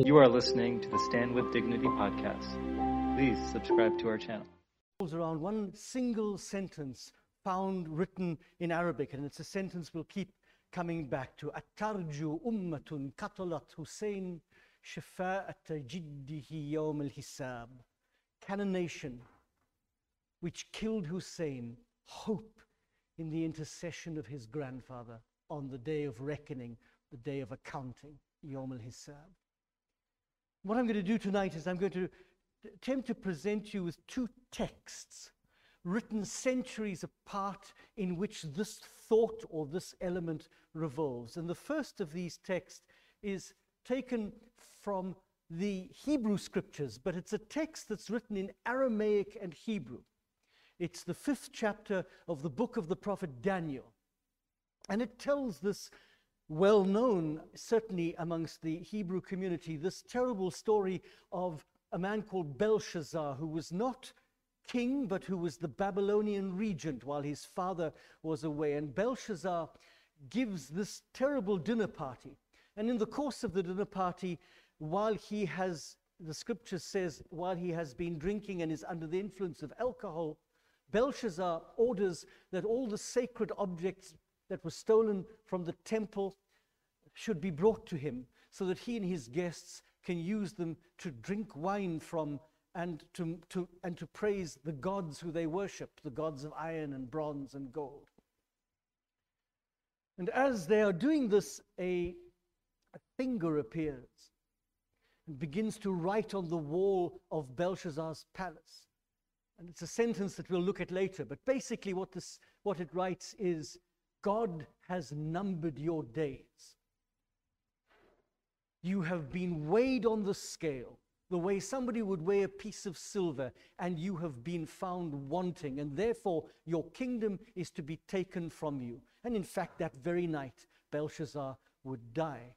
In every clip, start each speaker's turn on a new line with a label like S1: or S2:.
S1: You are listening to the Stand with Dignity podcast. Please subscribe to our channel.
S2: Around one single sentence found written in Arabic, and it's a sentence we'll keep coming back to. Atarju ummatun katalat Hussein shifa'at jiddihi yawm al-hisab. Can a nation which killed Hussein hope in the intercession of his grandfather on the day of reckoning, the day of accounting, Yom al-Hisab? What I'm going to do tonight is I'm going to attempt to present you with two texts written centuries apart in which this thought or this element revolves. And the first of these texts is taken from the Hebrew scriptures, but it's a text that's written in Aramaic and Hebrew. It's the fifth chapter of the book of the prophet Daniel. And it tells this well known, certainly amongst the Hebrew community, this terrible story of a man called Belshazzar, who was not king, but who was the Babylonian regent while his father was away. And Belshazzar gives this terrible dinner party. And in the course of the dinner party, while he has, the scripture says, while he has been drinking and is under the influence of alcohol, Belshazzar orders that all the sacred objects that was stolen from the temple should be brought to him so that he and his guests can use them to drink wine from and to, to, and to praise the gods who they worship, the gods of iron and bronze and gold. And as they are doing this, a, a finger appears and begins to write on the wall of Belshazzar's palace. And it's a sentence that we'll look at later, but basically what, this, what it writes is God has numbered your days. You have been weighed on the scale, the way somebody would weigh a piece of silver, and you have been found wanting, and therefore your kingdom is to be taken from you. And in fact, that very night, Belshazzar would die.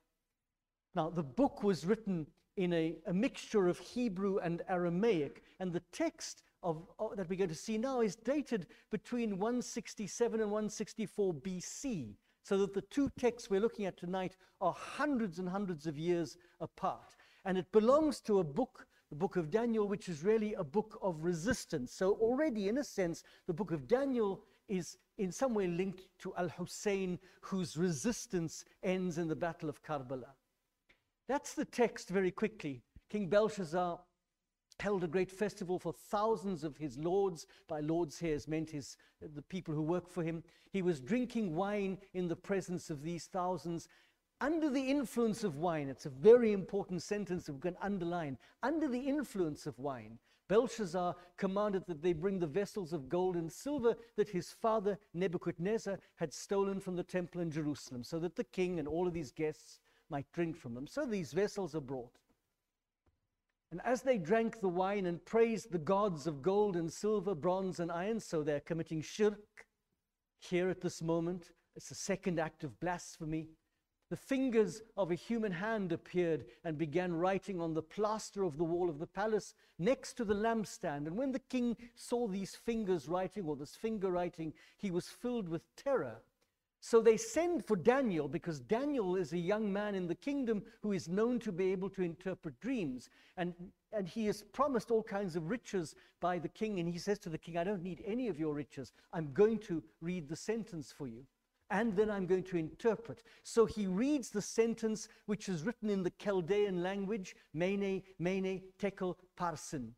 S2: Now, the book was written in a, a mixture of Hebrew and Aramaic, and the text of, of, that we're going to see now is dated between 167 and 164 BC, so that the two texts we're looking at tonight are hundreds and hundreds of years apart. And it belongs to a book, the book of Daniel, which is really a book of resistance. So, already, in a sense, the book of Daniel is in some way linked to Al Hussein, whose resistance ends in the Battle of Karbala. That's the text very quickly. King Belshazzar held a great festival for thousands of his lords. By lords here is meant his, the people who work for him. He was drinking wine in the presence of these thousands. Under the influence of wine, it's a very important sentence that we can underline. Under the influence of wine, Belshazzar commanded that they bring the vessels of gold and silver that his father Nebuchadnezzar had stolen from the temple in Jerusalem, so that the king and all of these guests might drink from them. So these vessels are brought. And as they drank the wine and praised the gods of gold and silver, bronze and iron, so they're committing shirk here at this moment. It's the second act of blasphemy. The fingers of a human hand appeared and began writing on the plaster of the wall of the palace next to the lampstand. And when the king saw these fingers writing, or this finger writing, he was filled with terror. So they send for Daniel because Daniel is a young man in the kingdom who is known to be able to interpret dreams. And, and he is promised all kinds of riches by the king. And he says to the king, I don't need any of your riches. I'm going to read the sentence for you. And then I'm going to interpret. So he reads the sentence which is written in the Chaldean language, Mene, Mene, Tekel, Parsin.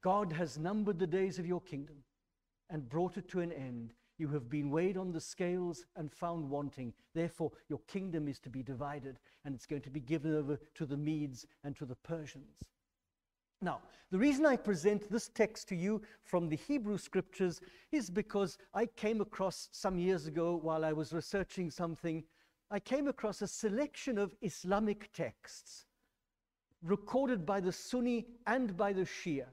S2: God has numbered the days of your kingdom and brought it to an end you have been weighed on the scales and found wanting. Therefore, your kingdom is to be divided, and it's going to be given over to the Medes and to the Persians. Now, the reason I present this text to you from the Hebrew scriptures is because I came across some years ago while I was researching something, I came across a selection of Islamic texts recorded by the Sunni and by the Shia.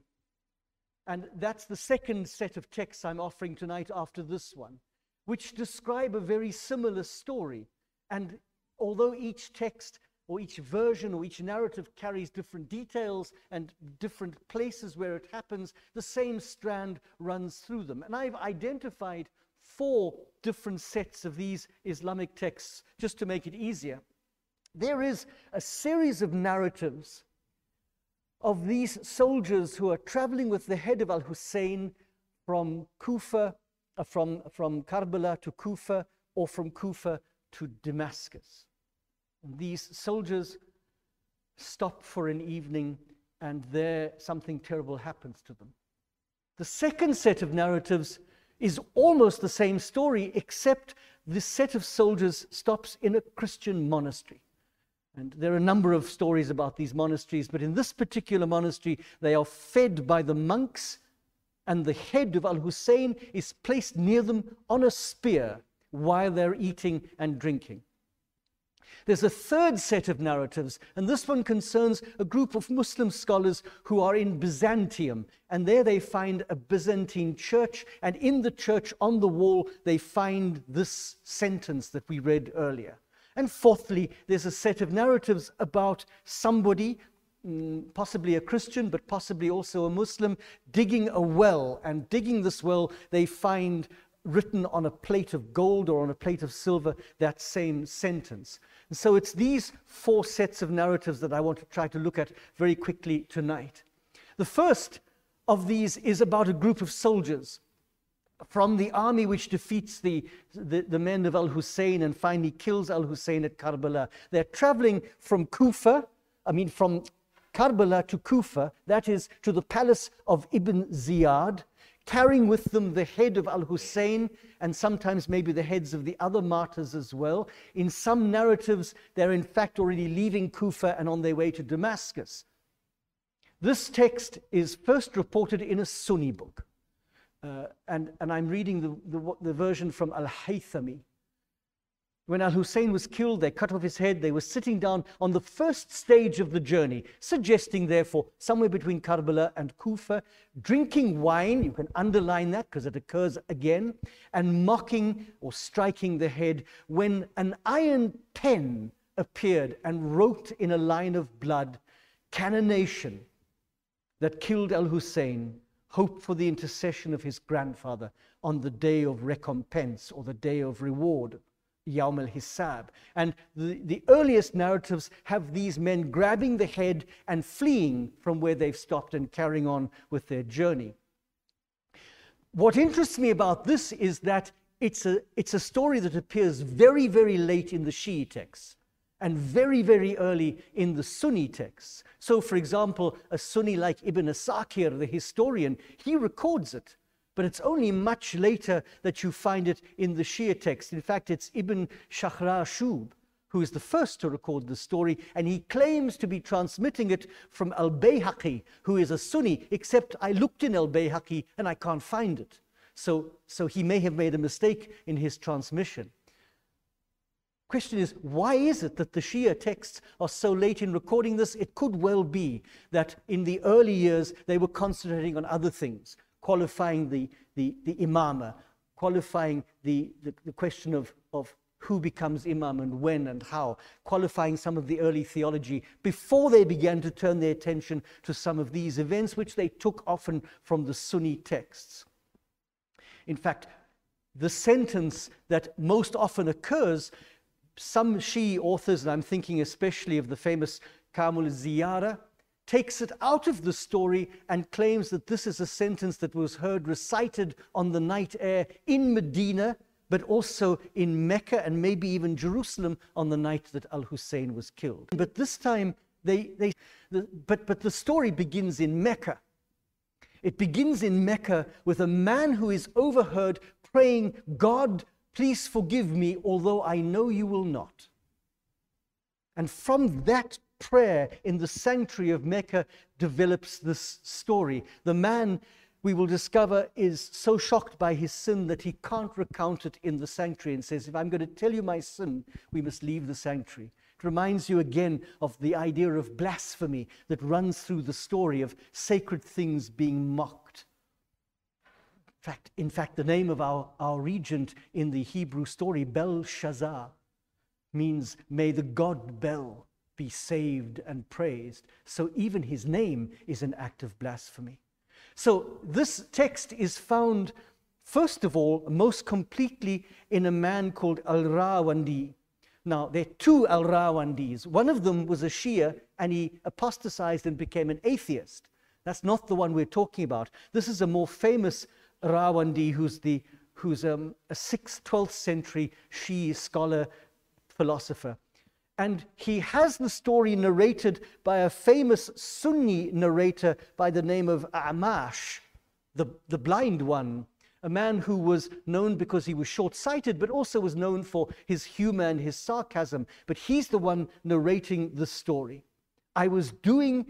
S2: And that's the second set of texts I'm offering tonight after this one, which describe a very similar story. And although each text or each version or each narrative carries different details and different places where it happens, the same strand runs through them. And I've identified four different sets of these Islamic texts just to make it easier. there is a series of narratives of these soldiers who are traveling with the head of Al Hussein from Kufa, uh, from, from Karbala to Kufa, or from Kufa to Damascus. And these soldiers stop for an evening, and there something terrible happens to them. The second set of narratives is almost the same story, except this set of soldiers stops in a Christian monastery. And there are a number of stories about these monasteries, but in this particular monastery, they are fed by the monks, and the head of Al Hussein is placed near them on a spear while they're eating and drinking. There's a third set of narratives, and this one concerns a group of Muslim scholars who are in Byzantium. And there they find a Byzantine church, and in the church on the wall, they find this sentence that we read earlier. And fourthly, there's a set of narratives about somebody, mm, possibly a Christian, but possibly also a Muslim, digging a well. And digging this well, they find written on a plate of gold or on a plate of silver that same sentence. And so it's these four sets of narratives that I want to try to look at very quickly tonight. The first of these is about a group of soldiers from the army which defeats the, the, the men of Al Hussein and finally kills Al Hussein at Karbala. They're traveling from Kufa, I mean, from Karbala to Kufa, that is, to the palace of Ibn Ziyad, carrying with them the head of Al Hussein and sometimes maybe the heads of the other martyrs as well. In some narratives, they're in fact already leaving Kufa and on their way to Damascus. This text is first reported in a Sunni book. Uh, and, and I'm reading the, the, the version from Al Haythami. When Al Hussein was killed, they cut off his head. They were sitting down on the first stage of the journey, suggesting, therefore, somewhere between Karbala and Kufa, drinking wine, you can underline that because it occurs again, and mocking or striking the head when an iron pen appeared and wrote in a line of blood, Canonation that killed Al Hussein hope for the intercession of his grandfather on the day of recompense or the day of reward, Yawm al Hisab. And the, the earliest narratives have these men grabbing the head and fleeing from where they've stopped and carrying on with their journey. What interests me about this is that it's a, it's a story that appears very, very late in the Shi'i texts and very, very early in the Sunni texts. So, for example, a Sunni like Ibn Asakir, the historian, he records it. But it's only much later that you find it in the Shia text. In fact, it's Ibn Shahrashub who is the first to record the story, and he claims to be transmitting it from Al Bayhaqi, who is a Sunni, except I looked in Al Bayhaqi and I can't find it. So, so he may have made a mistake in his transmission. Question is, why is it that the Shia texts are so late in recording this? It could well be that in the early years they were concentrating on other things, qualifying the, the, the imama, qualifying the, the, the question of, of who becomes imam and when and how, qualifying some of the early theology before they began to turn their attention to some of these events, which they took often from the Sunni texts. In fact, the sentence that most often occurs some Shi'i authors, and I'm thinking especially of the famous Kamil Ziyara, takes it out of the story and claims that this is a sentence that was heard recited on the night air in Medina, but also in Mecca and maybe even Jerusalem on the night that Al Hussein was killed. But this time, they, they, the, but, but the story begins in Mecca. It begins in Mecca with a man who is overheard praying, God, Please forgive me, although I know you will not. And from that prayer in the sanctuary of Mecca develops this story. The man, we will discover, is so shocked by his sin that he can't recount it in the sanctuary and says, If I'm going to tell you my sin, we must leave the sanctuary. It reminds you again of the idea of blasphemy that runs through the story of sacred things being mocked fact, in fact, the name of our, our regent in the Hebrew story, Belshazzar, means may the God Bel be saved and praised. So even his name is an act of blasphemy. So this text is found, first of all, most completely in a man called Al Rawandi, Now, there are two Al Rawandis. One of them was a Shia and he apostatized and became an atheist. That's not the one we're talking about. This is a more famous Rawandi who's, the, who's um, a 6th, 12th century Shia scholar, philosopher. And he has the story narrated by a famous Sunni narrator by the name of Amash, the, the blind one, a man who was known because he was short sighted, but also was known for his humor and his sarcasm. But he's the one narrating the story. I was doing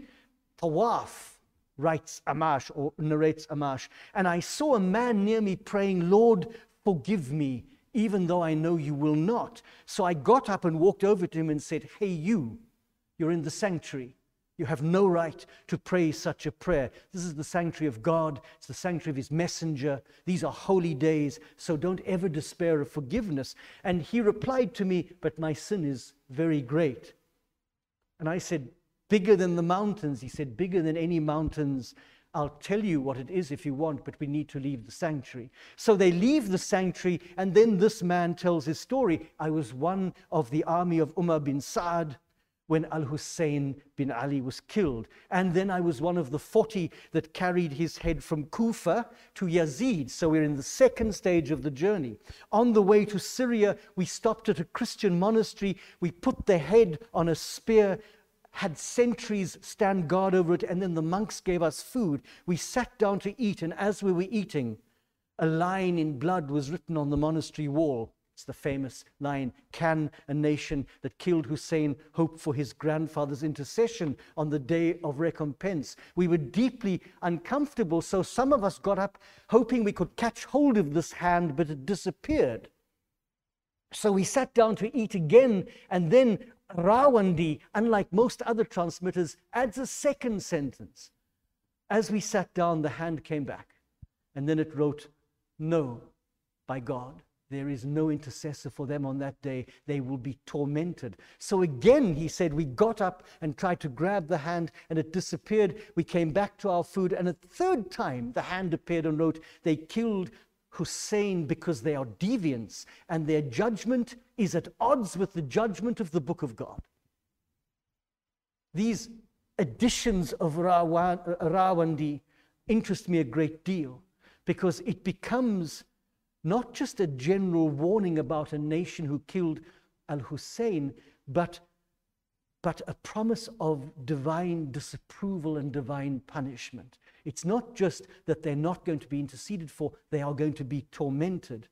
S2: tawaf, writes Amash or narrates Amash, and I saw a man near me praying, Lord, forgive me even though I know you will not. So I got up and walked over to him and said, Hey, you, you're in the sanctuary. You have no right to pray such a prayer. This is the sanctuary of God, it's the sanctuary of His messenger. These are holy days, so don't ever despair of forgiveness. And he replied to me, But my sin is very great. And I said, Bigger than the mountains. He said, Bigger than any mountains I'll tell you what it is if you want, but we need to leave the sanctuary. So they leave the sanctuary, and then this man tells his story. I was one of the army of Umar bin Saad when Al Hussein bin Ali was killed. And then I was one of the 40 that carried his head from Kufa to Yazid. So we're in the second stage of the journey. On the way to Syria, we stopped at a Christian monastery. We put the head on a spear had sentries stand guard over it, and then the monks gave us food. We sat down to eat, and as we were eating, a line in blood was written on the monastery wall. It's the famous line Can a nation that killed Hussein hope for his grandfather's intercession on the day of recompense? We were deeply uncomfortable, so some of us got up hoping we could catch hold of this hand, but it disappeared. So we sat down to eat again, and then Rawandi, unlike most other transmitters, adds a second sentence. As we sat down, the hand came back, and then it wrote, No, by God. There is no intercessor for them on that day. They will be tormented. So again, he said, we got up and tried to grab the hand, and it disappeared. We came back to our food, and a third time the hand appeared and wrote, They killed Hussein because they are deviants and their judgment is at odds with the judgment of the book of God. These additions of Rawandi interest me a great deal because it becomes not just a general warning about a nation who killed Al Hussein, but, but a promise of divine disapproval and divine punishment. It's not just that they're not going to be interceded for, they are going to be tormented.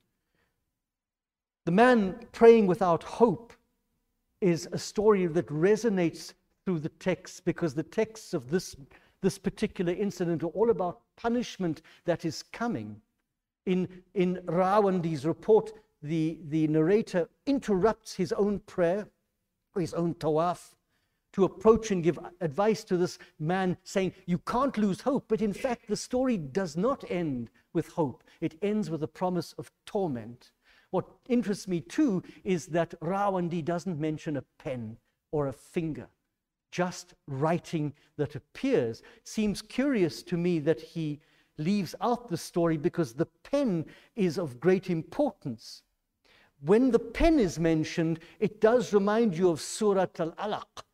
S2: The man praying without hope is a story that resonates through the text because the texts of this, this particular incident are all about punishment that is coming. In, in Rawandi's report, the, the narrator interrupts his own prayer, his own tawaf, to approach and give advice to this man, saying, You can't lose hope. But in fact, the story does not end with hope, it ends with a promise of torment. What interests me too is that Rawandi doesn't mention a pen or a finger, just writing that appears. It seems curious to me that he leaves out the story because the pen is of great importance. When the pen is mentioned, it does remind you of Surat al Alaq,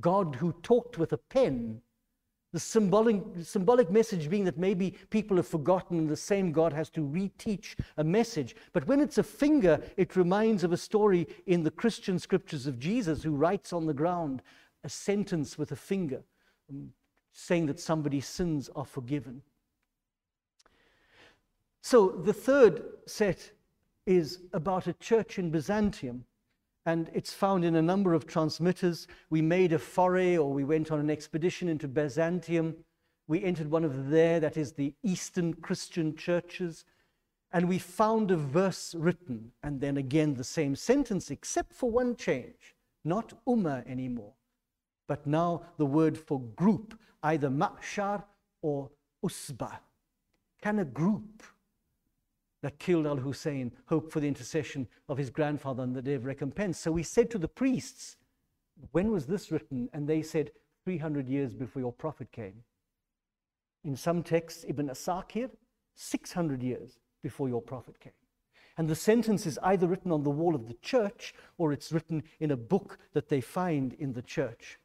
S2: God who talked with a pen. The symbolic, symbolic message being that maybe people have forgotten and the same God has to reteach a message. But when it's a finger, it reminds of a story in the Christian scriptures of Jesus who writes on the ground a sentence with a finger, um, saying that somebody's sins are forgiven. So the third set is about a church in Byzantium and it's found in a number of transmitters. We made a foray or we went on an expedition into Byzantium. We entered one of there, that is the Eastern Christian churches, and we found a verse written, and then again the same sentence, except for one change not Ummah anymore, but now the word for group, either ma'shar or usba. Can a group that killed Al Hussein hoped for the intercession of his grandfather on the day of recompense. So we said to the priests, When was this written? And they said, 300 years before your prophet came. In some texts, Ibn Asakir, 600 years before your prophet came. And the sentence is either written on the wall of the church or it's written in a book that they find in the church.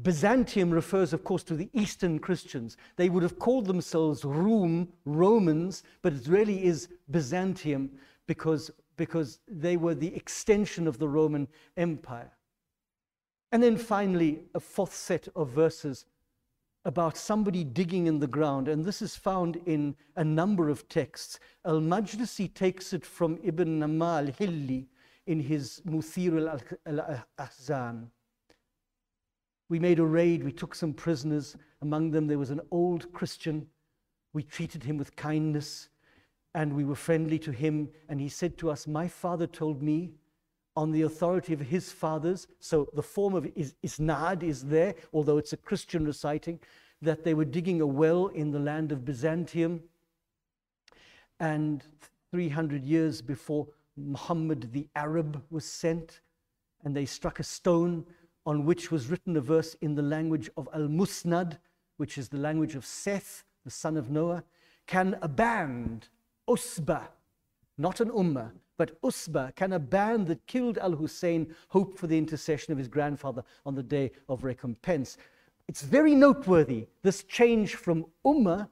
S2: Byzantium refers, of course, to the Eastern Christians. They would have called themselves Rum, Romans, but it really is Byzantium because, because they were the extension of the Roman Empire. And then finally, a fourth set of verses about somebody digging in the ground, and this is found in a number of texts. Al Majlisi takes it from Ibn Nama al Hilli in his Muthir al Ahzan. We made a raid, we took some prisoners. Among them, there was an old Christian. We treated him with kindness and we were friendly to him. And he said to us, My father told me, on the authority of his fathers, so the form of is, isnad is there, although it's a Christian reciting, that they were digging a well in the land of Byzantium. And 300 years before Muhammad the Arab was sent, and they struck a stone on which was written a verse in the language of Al Musnad, which is the language of Seth, the son of Noah. Can a band, Usba, not an ummah, but Usba, can a band that killed Al Hussein hope for the intercession of his grandfather on the day of recompense? It's very noteworthy, this change from ummah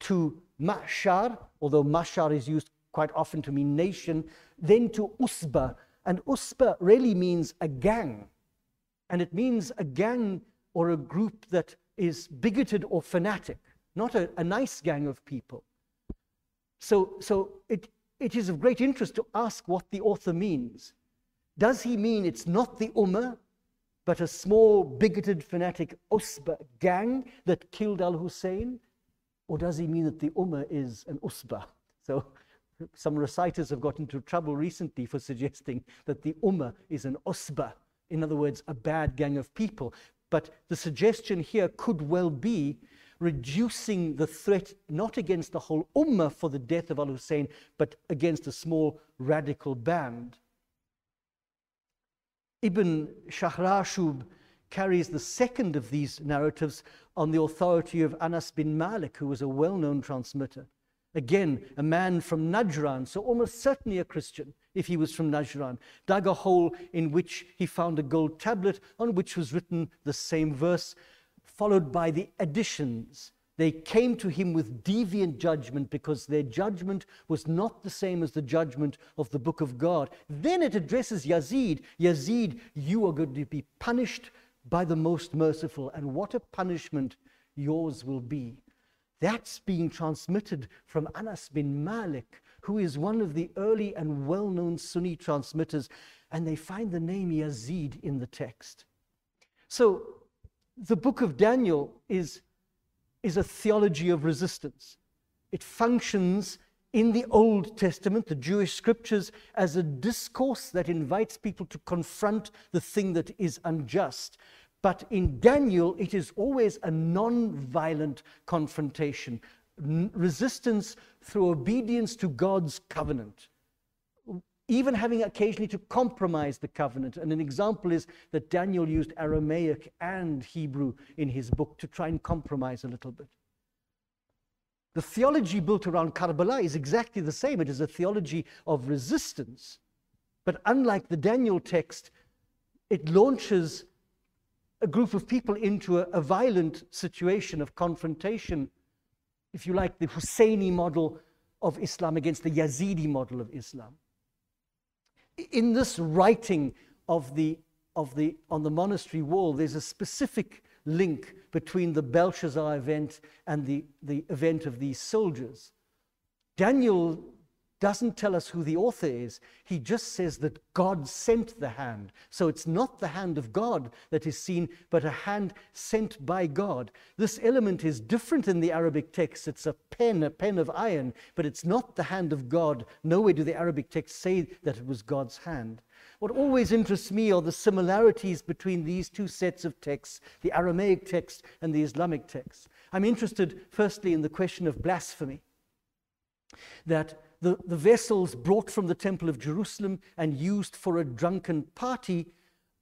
S2: to mashar, although mashar is used quite often to mean nation, then to usba. And usba really means a gang. And it means a gang or a group that is bigoted or fanatic, not a, a nice gang of people. So, so it, it is of great interest to ask what the author means. Does he mean it's not the Ummah, but a small, bigoted, fanatic Usba gang that killed Al Hussein? Or does he mean that the Ummah is an Usba? So some reciters have got into trouble recently for suggesting that the Ummah is an Usba, in other words, a bad gang of people. But the suggestion here could well be reducing the threat not against the whole ummah for the death of al Hussein, but against a small radical band. Ibn Shahrashub carries the second of these narratives on the authority of Anas bin Malik, who was a well known transmitter. Again, a man from Najran, so almost certainly a Christian if he was from Najran, dug a hole in which he found a gold tablet on which was written the same verse, followed by the additions. They came to him with deviant judgment because their judgment was not the same as the judgment of the book of God. Then it addresses Yazid Yazid, you are going to be punished by the most merciful, and what a punishment yours will be. That's being transmitted from Anas bin Malik, who is one of the early and well known Sunni transmitters, and they find the name Yazid in the text. So the book of Daniel is, is a theology of resistance. It functions in the Old Testament, the Jewish scriptures, as a discourse that invites people to confront the thing that is unjust. But in Daniel, it is always a non violent confrontation, resistance through obedience to God's covenant, even having occasionally to compromise the covenant. And an example is that Daniel used Aramaic and Hebrew in his book to try and compromise a little bit. The theology built around Karbala is exactly the same. It is a theology of resistance. But unlike the Daniel text, it launches a group of people into a, a violent situation of confrontation if you like, the Husseini model of Islam against the Yazidi model of Islam. In this writing of the, of the, on the monastery wall, there's a specific link between the Belshazzar event and the, the event of these soldiers. Daniel doesn't tell us who the author is. He just says that God sent the hand. So it's not the hand of God that is seen, but a hand sent by God. This element is different in the Arabic text. It's a pen, a pen of iron, but it's not the hand of God. Nowhere do the Arabic texts say that it was God's hand. What always interests me are the similarities between these two sets of texts, the Aramaic text and the Islamic text. I'm interested, firstly, in the question of blasphemy. That the, the vessels brought from the Temple of Jerusalem and used for a drunken party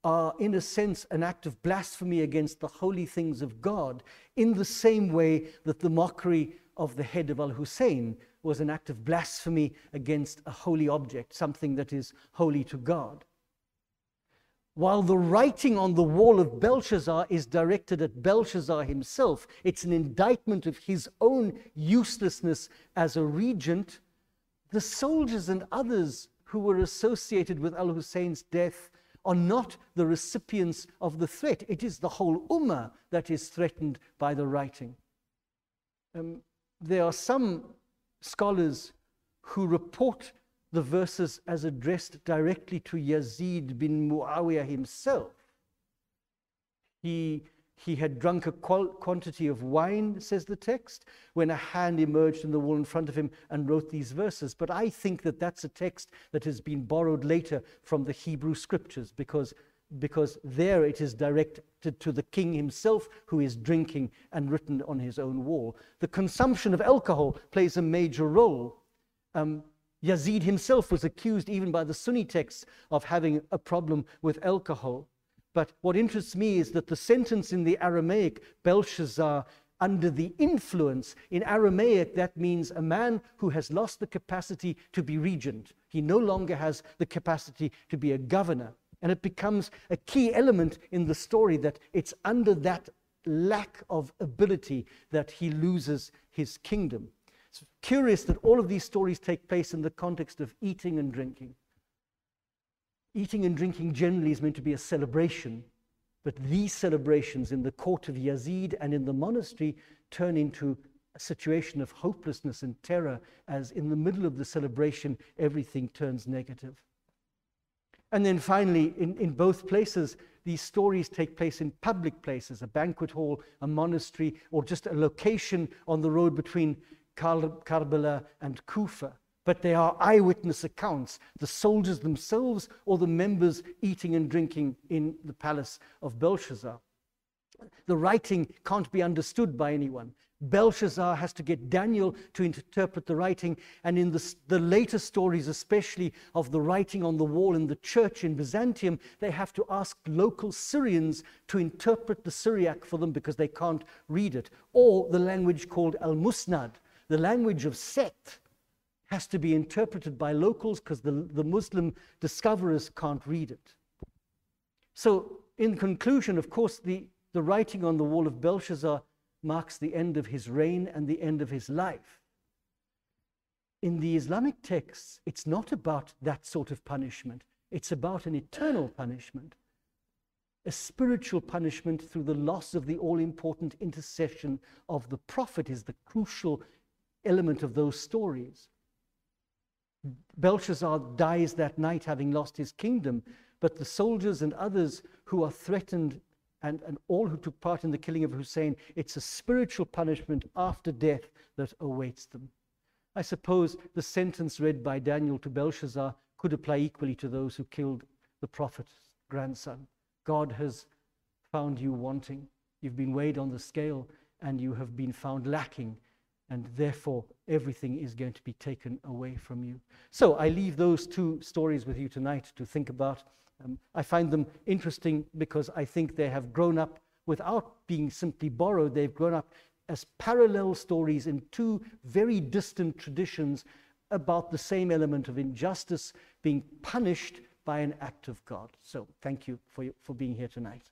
S2: are, in a sense, an act of blasphemy against the holy things of God, in the same way that the mockery of the head of Al Hussein was an act of blasphemy against a holy object, something that is holy to God. While the writing on the wall of Belshazzar is directed at Belshazzar himself, it's an indictment of his own uselessness as a regent. The soldiers and others who were associated with Al Hussein's death are not the recipients of the threat. It is the whole Ummah that is threatened by the writing. Um, there are some scholars who report the verses as addressed directly to Yazid bin Muawiyah himself. He, he had drunk a quantity of wine, says the text, when a hand emerged in the wall in front of him and wrote these verses. But I think that that's a text that has been borrowed later from the Hebrew scriptures because, because there it is directed to the king himself who is drinking and written on his own wall. The consumption of alcohol plays a major role. Um, Yazid himself was accused, even by the Sunni texts, of having a problem with alcohol. But what interests me is that the sentence in the Aramaic, Belshazzar, under the influence, in Aramaic, that means a man who has lost the capacity to be regent. He no longer has the capacity to be a governor. And it becomes a key element in the story that it's under that lack of ability that he loses his kingdom. It's curious that all of these stories take place in the context of eating and drinking. Eating and drinking generally is meant to be a celebration, but these celebrations in the court of Yazid and in the monastery turn into a situation of hopelessness and terror as in the middle of the celebration everything turns negative. And then finally, in, in both places, these stories take place in public places, a banquet hall, a monastery, or just a location on the road between Karbala and Kufa. But they are eyewitness accounts, the soldiers themselves or the members eating and drinking in the palace of Belshazzar. The writing can't be understood by anyone. Belshazzar has to get Daniel to interpret the writing, and in the, the later stories, especially of the writing on the wall in the church in Byzantium, they have to ask local Syrians to interpret the Syriac for them because they can't read it, or the language called Al Musnad, the language of Set has to be interpreted by locals because the, the Muslim discoverers can't read it. So, in conclusion, of course, the, the writing on the wall of Belshazzar marks the end of his reign and the end of his life. In the Islamic texts, it's not about that sort of punishment, it's about an eternal punishment, a spiritual punishment through the loss of the all important intercession of the Prophet, is the crucial element of those stories. Belshazzar dies that night having lost his kingdom, but the soldiers and others who are threatened and, and all who took part in the killing of Hussein, it's a spiritual punishment after death that awaits them. I suppose the sentence read by Daniel to Belshazzar could apply equally to those who killed the prophet's grandson. God has found you wanting. You've been weighed on the scale and you have been found lacking and therefore everything is going to be taken away from you. So I leave those two stories with you tonight to think about. Um, I find them interesting because I think they have grown up without being simply borrowed, they've grown up as parallel stories in two very distant traditions about the same element of injustice being punished by an act of God. So thank you for, for being here tonight.